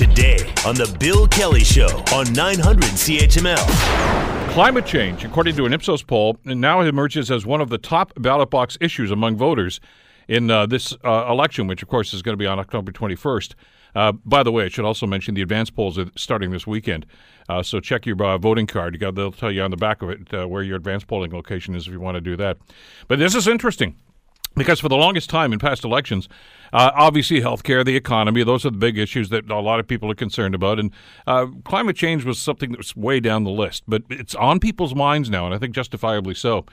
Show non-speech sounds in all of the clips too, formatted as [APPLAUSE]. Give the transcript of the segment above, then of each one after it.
today on The Bill Kelly Show on 900 CHML. Climate change, according to an Ipsos poll, now emerges as one of the top ballot box issues among voters in uh, this uh, election, which, of course, is going to be on October 21st. Uh, by the way, I should also mention the advance polls are starting this weekend. Uh, so check your uh, voting card. They'll tell you on the back of it uh, where your advance polling location is if you want to do that. But this is interesting because for the longest time in past elections, uh, obviously healthcare, the economy, those are the big issues that a lot of people are concerned about. And uh, climate change was something that was way down the list, but it's on people's minds now, and I think justifiably so.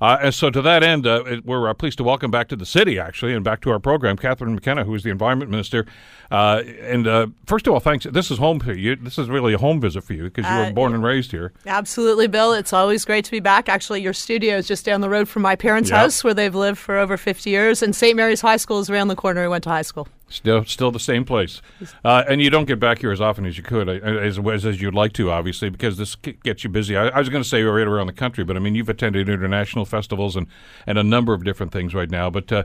Uh, and so, to that end, uh, we're uh, pleased to welcome back to the city, actually, and back to our program, Catherine McKenna, who is the Environment Minister. Uh, and uh, first of all, thanks. This is home for you. This is really a home visit for you because you were Uh, born and raised here. Absolutely, Bill. It's always great to be back. Actually, your studio is just down the road from my parents' Yep. house where they've lived for over 50 years, and St. Mary's High School is around the corner. I went to high school. Still, still the same place, uh, and you don't get back here as often as you could, uh, as as, as you'd like to, obviously, because this gets you busy. I, I was going to say right around the country, but I mean, you've attended international festivals and, and a number of different things right now. But uh,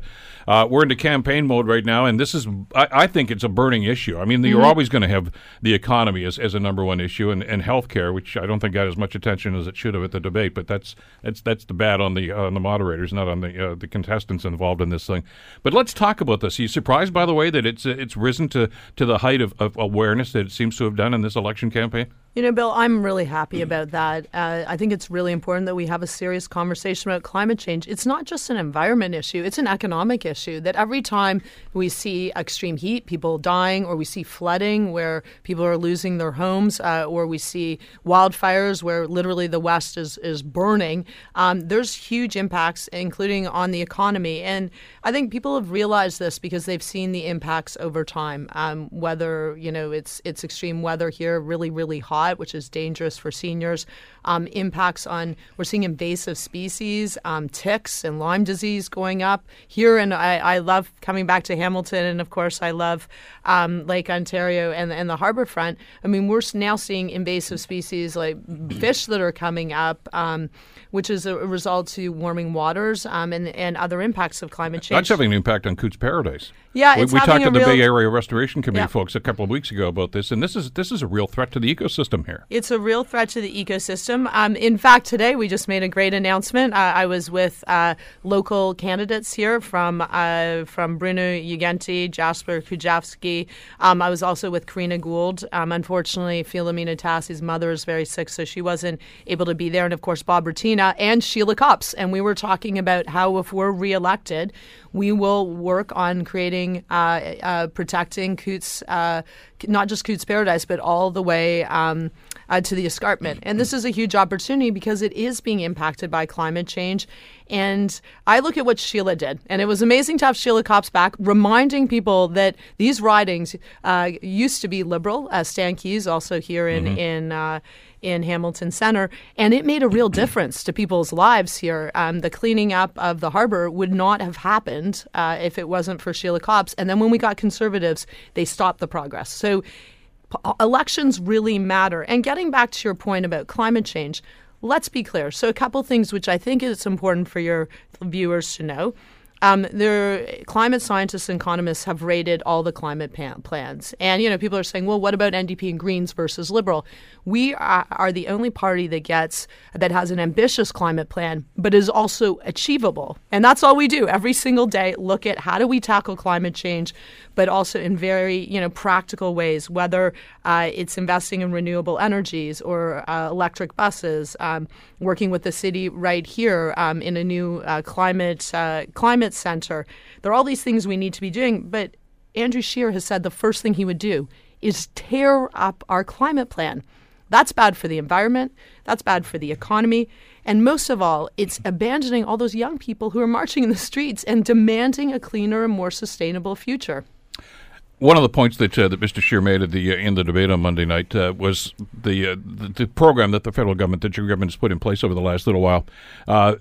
uh, we're into campaign mode right now, and this is, I, I think, it's a burning issue. I mean, you're always going to have the economy as, as a number one issue, and, and healthcare, which I don't think got as much attention as it should have at the debate. But that's that's that's the bad on the on the moderators, not on the uh, the contestants involved in this thing. But let's talk about this. Are you surprised, by the way, that it's uh, it's risen to, to the height of, of awareness that it seems to have done in this election campaign? You know, Bill, I'm really happy about that. Uh, I think it's really important that we have a serious conversation about climate change. It's not just an environment issue, it's an economic issue. That every time we see extreme heat, people dying, or we see flooding where people are losing their homes, uh, or we see wildfires where literally the West is, is burning, um, there's huge impacts, including on the economy. And I think people have realized this because they've seen the impacts over time. Um, whether, you know, it's, it's extreme weather here, really, really hot, which is dangerous for seniors. Um, impacts on, we're seeing invasive species, um, ticks and Lyme disease going up here. And I, I love coming back to Hamilton. And of course, I love um, Lake Ontario and, and the harbor front. I mean, we're now seeing invasive species like [CLEARS THROAT] fish that are coming up, um, which is a result to warming waters um, and, and other impacts of climate change. That's having an impact on Cootes Paradise. Yeah, we, we talked to the real- Bay Area Restoration Committee Yeah. folks a couple of weeks ago about this, and this is this is a real threat to the ecosystem here. It's a real threat to the ecosystem. Um, in fact, today we just made a great announcement. Uh, I was with uh, local candidates here from uh, from Bruno Uggenti, Jasper Kujavsky. Um, I was also with Karina Gould. Um, unfortunately, Filomena Tassi's mother is very sick, so she wasn't able to be there. And of course, Bob Bratina and Sheila Copps. And we were talking about how if we're reelected, we will work on creating, uh, uh, protecting Cootes, uh, not just Cootes Paradise, but all the way um, uh, to the escarpment. And this is a huge opportunity because it is being impacted by climate change. And I look at what Sheila did, and it was amazing to have Sheila Copps back, reminding people that these ridings uh, used to be liberal. Uh, Stan Keyes, also here in in uh, in Hamilton Center, and it made a real [CLEARS THROAT] difference to people's lives here. Um, the cleaning up of the harbor would not have happened uh, if it wasn't for Sheila Copps. And then when we got conservatives, they stopped the progress. So p- elections really matter. And getting back to your point about climate change, let's be clear. So a couple things which I think is important for your viewers to know. Um, there, climate scientists and economists have rated all the climate plans, and you know people are saying, well, what about NDP and Greens versus Liberal? We are, are the only party that gets that has an ambitious climate plan, but is also achievable, and that's all we do every single day. Look at how do we tackle climate change, but also in very you know practical ways, whether uh, it's investing in renewable energies or uh, electric buses, um, working with the city right here um, in a new uh, climate uh, climate center. There are all these things we need to be doing, but Andrew Scheer has said the first thing he would do is tear up our climate plan. That's bad for the environment. That's bad for the economy. And most of all, it's abandoning all those young people who are marching in the streets and demanding a cleaner and more sustainable future. One of the points that uh, that Mr. Scheer made at the uh, in the debate on Monday night uh, was the, uh, the the program that the federal government, that your government has put in place over the last little while, uh,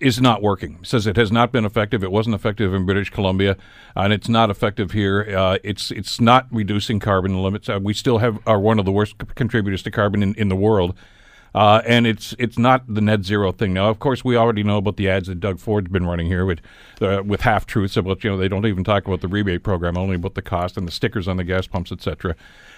is not working. He says it has not been effective. It wasn't effective in British Columbia, and it's not effective here. Uh, it's it's not reducing carbon limits. We still have are one of the worst c- contributors to carbon in, in the world. Uh, and it's it's not the net zero thing. Now, of course, we already know about the ads that Doug Ford's been running here with uh, with half truths about you know they don't even talk about the rebate program, only about the cost and the stickers on the gas pumps, etc.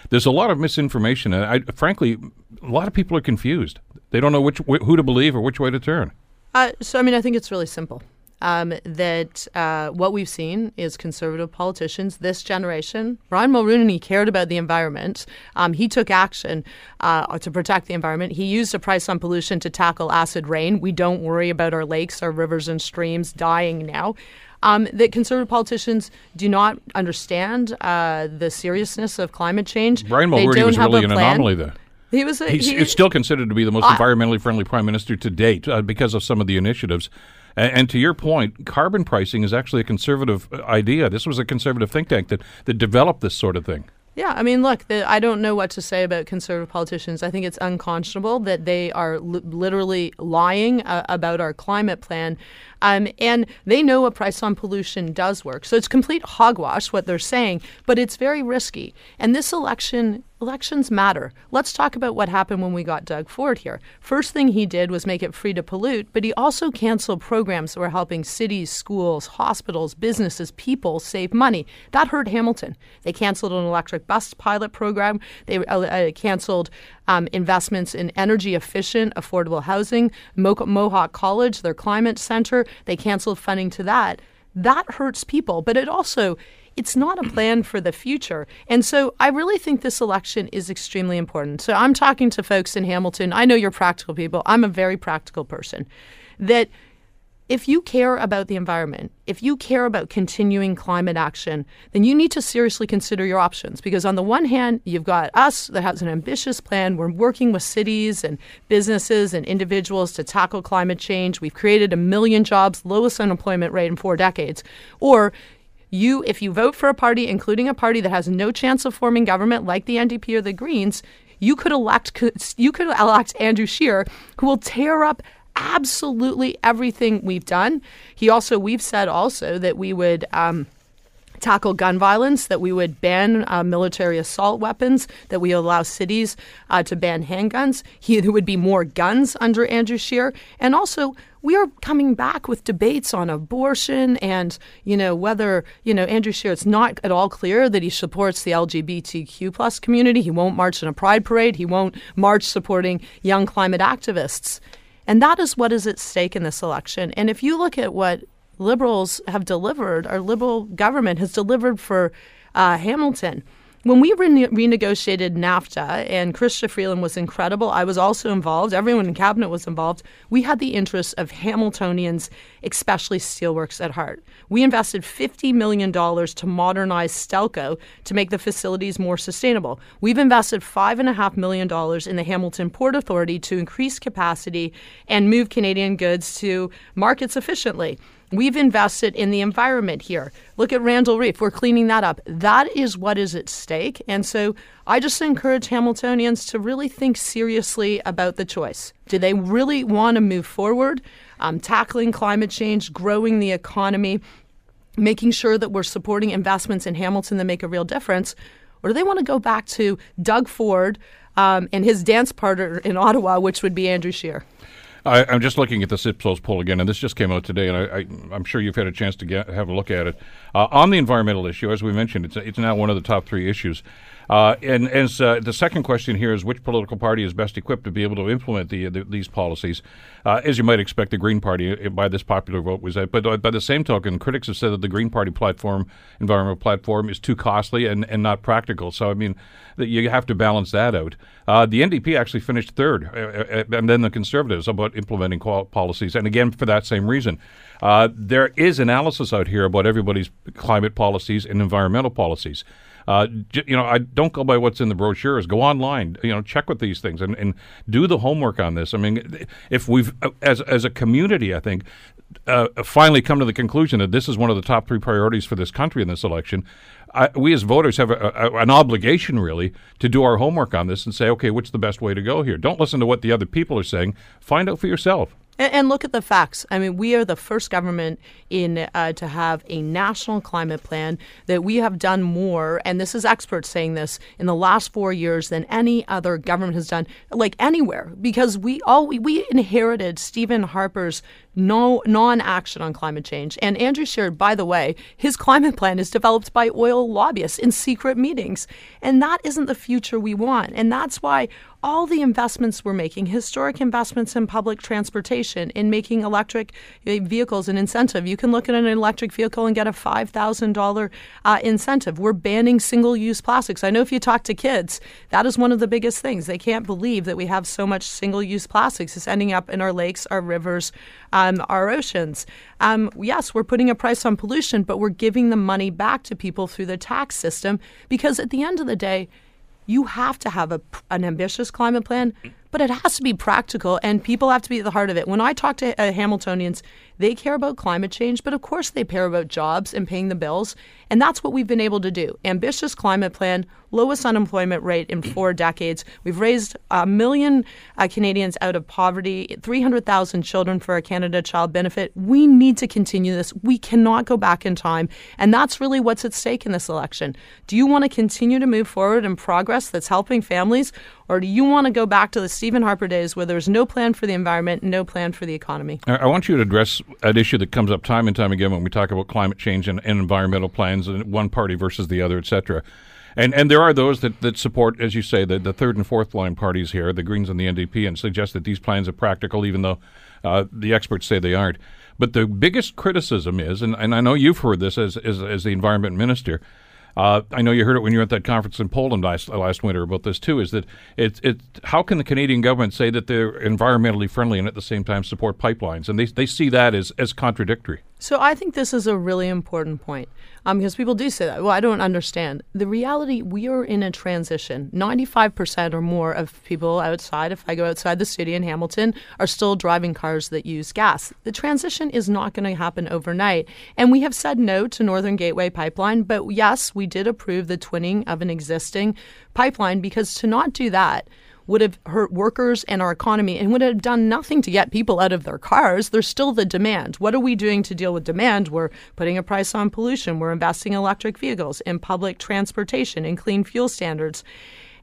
There's a lot of misinformation, and I, frankly, a lot of people are confused. They don't know which wh- who to believe or which way to turn. Uh, so, I mean, I think it's really simple um, that uh, what we've seen is conservative politicians, this generation. Brian Mulroney cared about the environment. Um, he took action uh, to protect the environment. He used a price on pollution to tackle acid rain. We don't worry about our lakes, our rivers, and streams dying now. Um, that conservative politicians do not understand uh, the seriousness of climate change. Brian Mulroney was really an anomaly there. He was. A, He's he, still considered to be the most environmentally friendly prime minister to date uh, because of some of the initiatives. And, and, to your point, carbon pricing is actually a conservative uh, idea. This was a conservative think tank that, that developed this sort of thing. Yeah, I mean, look, the, I don't know what to say about conservative politicians. I think it's unconscionable that they are li- literally lying uh, about our climate plan. Um, and they know a price on pollution does work. So it's complete hogwash what they're saying, but it's very risky. And this election elections matter. Let's talk about what happened when we got Doug Ford here. First thing he did was make it free to pollute, but he also canceled programs that were helping cities, schools, hospitals, businesses, people save money. That hurt Hamilton. They canceled an electric bus pilot program. They uh, uh, canceled um, investments in energy efficient, affordable housing. Mo- Mohawk College, their climate center, they canceled funding to that. That hurts people, but it also it's not a plan for the future. And so I really think this election is extremely important. So I'm talking to folks in Hamilton. I know you're practical people. I'm a very practical person. That if you care about the environment, if you care about continuing climate action, then you need to seriously consider your options. Because on the one hand, you've got us that has an ambitious plan. We're working with cities and businesses and individuals to tackle climate change. We've created a million jobs, lowest unemployment rate in four decades. Or you, if you vote for a party, including a party that has no chance of forming government like the NDP or the Greens, you could elect you could elect Andrew Scheer, who will tear up absolutely everything we've done. He also, we've said also that we would. Um, tackle gun violence, that we would ban uh, military assault weapons, that we allow cities uh, to ban handguns. He, there would be more guns under Andrew Scheer. And also, we are coming back with debates on abortion and, you know, whether, you know, Andrew Scheer, it's not at all clear that he supports the LGBTQ plus community. He won't march in a pride parade. He won't march supporting young climate activists. And that is what is at stake in this election. And if you look at what liberals have delivered, our liberal government has delivered for uh, Hamilton. When we rene- renegotiated NAFTA, and Chrystia Freeland was incredible, I was also involved, everyone in cabinet was involved, we had the interests of Hamiltonians, especially steelworks, at heart. We invested $50 million to modernize Stelco to make the facilities more sustainable. We've invested $5.5 million in the Hamilton Port Authority to increase capacity and move Canadian goods to markets efficiently. We've invested in the environment here. Look at Randall Reef. We're cleaning that up. That is what is at stake. And so I just encourage Hamiltonians to really think seriously about the choice. Do they really want to move forward, um, tackling climate change, growing the economy, making sure that we're supporting investments in Hamilton that make a real difference? Or do they want to go back to Doug Ford um, and his dance partner in Ottawa, which would be Andrew Scheer? I, am just looking at the Ipsos poll again, and this just came out today, and I, am sure you've had a chance to get, have a look at it. Uh, on the environmental issue, as we mentioned, it's, it's now one of the top three issues. Uh, and as uh, the second question here is, which political party is best equipped to be able to implement the, the, these policies? Uh, as you might expect, the Green Party, uh, by this popular vote, was that. But uh, by the same token, critics have said that the Green Party platform, environmental platform, is too costly and, and not practical. So I mean, that you have to balance that out. Uh, the NDP actually finished third, and then the Conservatives about implementing policies, and again for that same reason. there is analysis out here about everybody's climate policies and environmental policies. Uh, you know, I don't go by what's in the brochures. Go online, you know, check with these things and, and do the homework on this. I mean, if we've as as a community, I think. Uh, finally, come to the conclusion that this is one of the top three priorities for this country in this election. I, we as voters have a, a, an obligation, really, to do our homework on this and say, okay, what's the best way to go here? Don't listen to what the other people are saying. Find out for yourself. And, and look at the facts. I mean, we are the first government in uh, to have a national climate plan that we have done more, and this is experts saying this in the last four years than any other government has done, like anywhere, because we all we, we inherited Stephen Harper's no non-action on climate change. And Andrew Scheer, by the way, his climate plan is developed by oil lobbyists in secret meetings, and that isn't the future we want. And that's why all the investments we're making, historic investments in public transportation, in making electric eh, vehicles an incentive. You can look at an electric vehicle and get a $5,000 uh, incentive. We're banning single use plastics. I know if you talk to kids, that is one of the biggest things. They can't believe that we have so much single use plastics. It's ending up in our lakes, our rivers, um, our oceans. Um, yes, we're putting a price on pollution, but we're giving the money back to people through the tax system because at the end of the day, you have to have a, an ambitious climate plan, but it has to be practical and people have to be at the heart of it. When I talk to uh, Hamiltonians, they care about climate change, but of course they care about jobs and paying the bills. And that's what we've been able to do. Ambitious climate plan, lowest unemployment rate in four [CLEARS THROAT] decades. We've raised a million uh, Canadians out of poverty, 300,000 children for a Canada Child Benefit. We need to continue this. We cannot go back in time. And that's really what's at stake in this election. Do you want to continue to move forward in progress that's helping families? Or do you want to go back to the Stephen Harper days where there's no plan for the environment, no plan for the economy? I want you to address an issue that comes up time and time again when we talk about climate change and, and environmental plans and one party versus the other, et cetera. And and there are those that, that support, as you say, the, the third and fourth line parties here, the Greens and the NDP, and suggest that these plans are practical, even though uh, the experts say they aren't. But the biggest criticism is, and, and I know you've heard this as, as, as the environment minister, uh, I know you heard it when you were at that conference in Poland last, last winter about this too. Is that it? It how can the Canadian government say that they're environmentally friendly and at the same time support pipelines? And they they see that as as contradictory. So I think this is a really important point um, because people do say that. Well, I don't understand. The reality, we are in a transition. 95% or more of people outside, if I go outside the city in Hamilton, are still driving cars that use gas. The transition is not going to happen overnight. And we have said no to Northern Gateway Pipeline, but yes, we did approve the twinning of an existing pipeline because to not do that, would have hurt workers and our economy and would have done nothing to get people out of their cars. There's still the demand. What are we doing to deal with demand? We're putting a price on pollution. We're investing in electric vehicles, in public transportation, in clean fuel standards.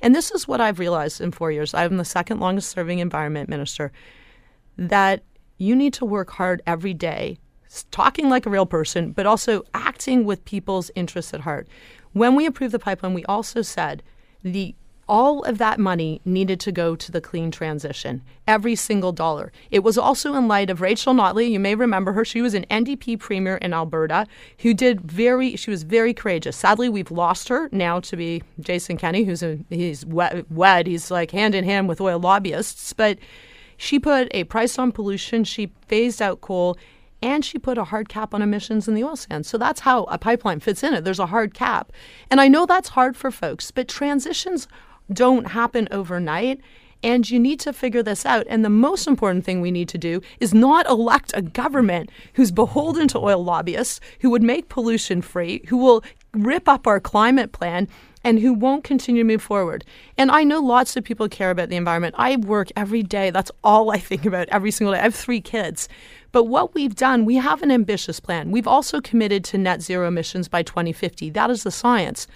And this is what I've realized in four years. I'm the second longest serving environment minister. That you need to work hard every day, talking like a real person, but also acting with people's interests at heart. When we approved the pipeline, we also said the all of that money needed to go to the clean transition, every single dollar. It was also in light of Rachel Notley. You may remember her. She was an NDP premier in Alberta who did very, she was very courageous. Sadly, we've lost her now to be Jason Kenney, who's a, he's wed. He's like hand in hand with oil lobbyists. But she put a price on pollution. She phased out coal and she put a hard cap on emissions in the oil sands. So that's how a pipeline fits in it. There's a hard cap. And I know that's hard for folks, but transitions don't happen overnight. And you need to figure this out. And the most important thing we need to do is not elect a government who's beholden to oil lobbyists, who would make pollution free, who will rip up our climate plan, and who won't continue to move forward. And I know lots of people care about the environment. I work every day. That's all I think about every single day. I have three kids. But what we've done, we have an ambitious plan. We've also committed to net zero emissions by 2050. That is the science.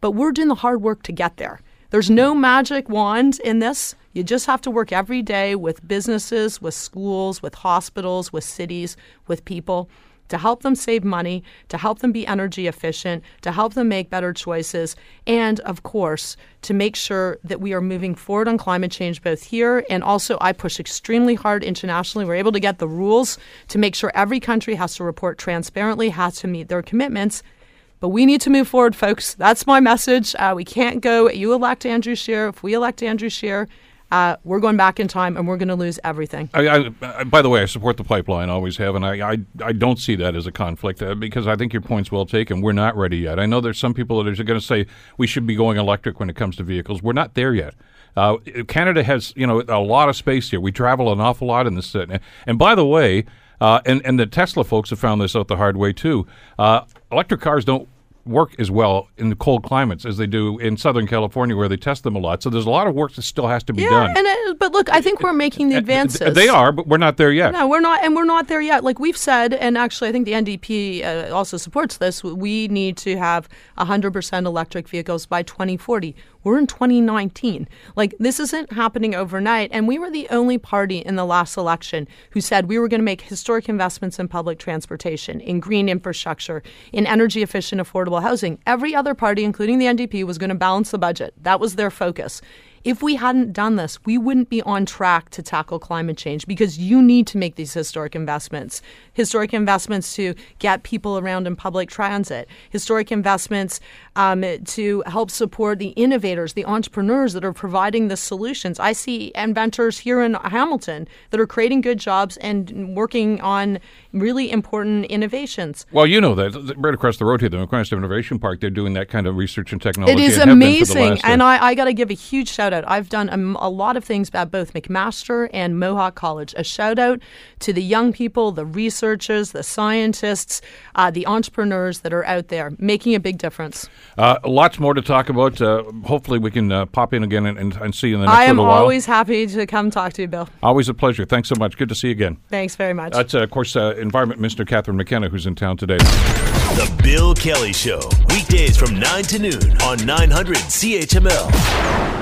But we're doing the hard work to get there. There's no magic wand in this. You just have to work every day with businesses, with schools, with hospitals, with cities, with people to help them save money, to help them be energy efficient, to help them make better choices, and of course, to make sure that we are moving forward on climate change both here and also I push extremely hard internationally. We're able to get the rules to make sure every country has to report transparently, has to meet their commitments, but we need to move forward, folks. That's my message. Uh, we can't go, you elect Andrew Scheer. If we elect Andrew Scheer, uh, we're going back in time and we're going to lose everything. I, I, by the way, I support the pipeline, always have, and I, I, I don't see that as a conflict uh, because I think your point's well taken. We're not ready yet. I know there's some people that are going to say we should be going electric when it comes to vehicles. We're not there yet. Uh, Canada has, you know, a lot of space here. We travel an awful lot in this. City. And by the way, uh, and and the Tesla folks have found this out the hard way too. Uh, electric cars don't work as well in the cold climates as they do in Southern California, where they test them a lot. So there's a lot of work that still has to be yeah, done. and it, but look, I think we're making the uh, uh, advances. They are, but we're not there yet. No, we're not, and we're not there yet. Like we've said, and actually, I think the NDP uh, also supports this. We need to have 100% electric vehicles by 2040. We're in 2019. Like this isn't happening overnight, and we were the only party in the last election who said we were going to make historic investments in public transportation, in green infrastructure, in energy efficient, affordable housing. Every other party, including the NDP, was going to balance the budget. That was their focus. If we hadn't done this, we wouldn't be on track to tackle climate change because you need to make these historic investments. Historic investments to get people around in public transit, historic investments um, to help support the innovators, the entrepreneurs that are providing the solutions. I see inventors here in Hamilton that are creating good jobs and working on really important innovations. Well, you know that right across the road here, the McMaster Innovation Park, they're doing that kind of research and technology. It is and have been for the amazing, uh, and I, I got to give a huge shout out. I've done a, a lot of things at both McMaster and Mohawk College. A shout out to the young people, the researchers, the scientists, uh, the entrepreneurs that are out there making a big difference. uh, lots more to talk about. Uh, hopefully, we can uh, pop in again and, and, and see you in the next I am always happy to come talk to you, Bill. always a pleasure. Thanks so much. Good to see you again. Thanks very much. That's, uh, of course, uh, Environment Minister Catherine McKenna, who's in town today. The Bill Kelly Show, weekdays from 9 to noon on 900 CHML.